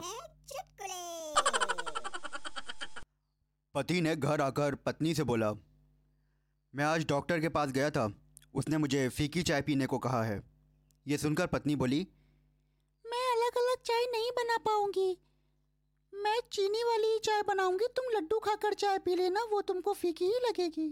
हैं चुटकुले पति ने घर आकर पत्नी से बोला मैं आज डॉक्टर के पास गया था उसने मुझे फीकी चाय पीने को कहा है। ये सुनकर पत्नी बोली मैं अलग अलग चाय नहीं बना पाऊँगी। मैं चीनी वाली ही चाय बनाऊँगी तुम लड्डू खाकर चाय पी लेना वो तुमको फीकी ही लगेगी।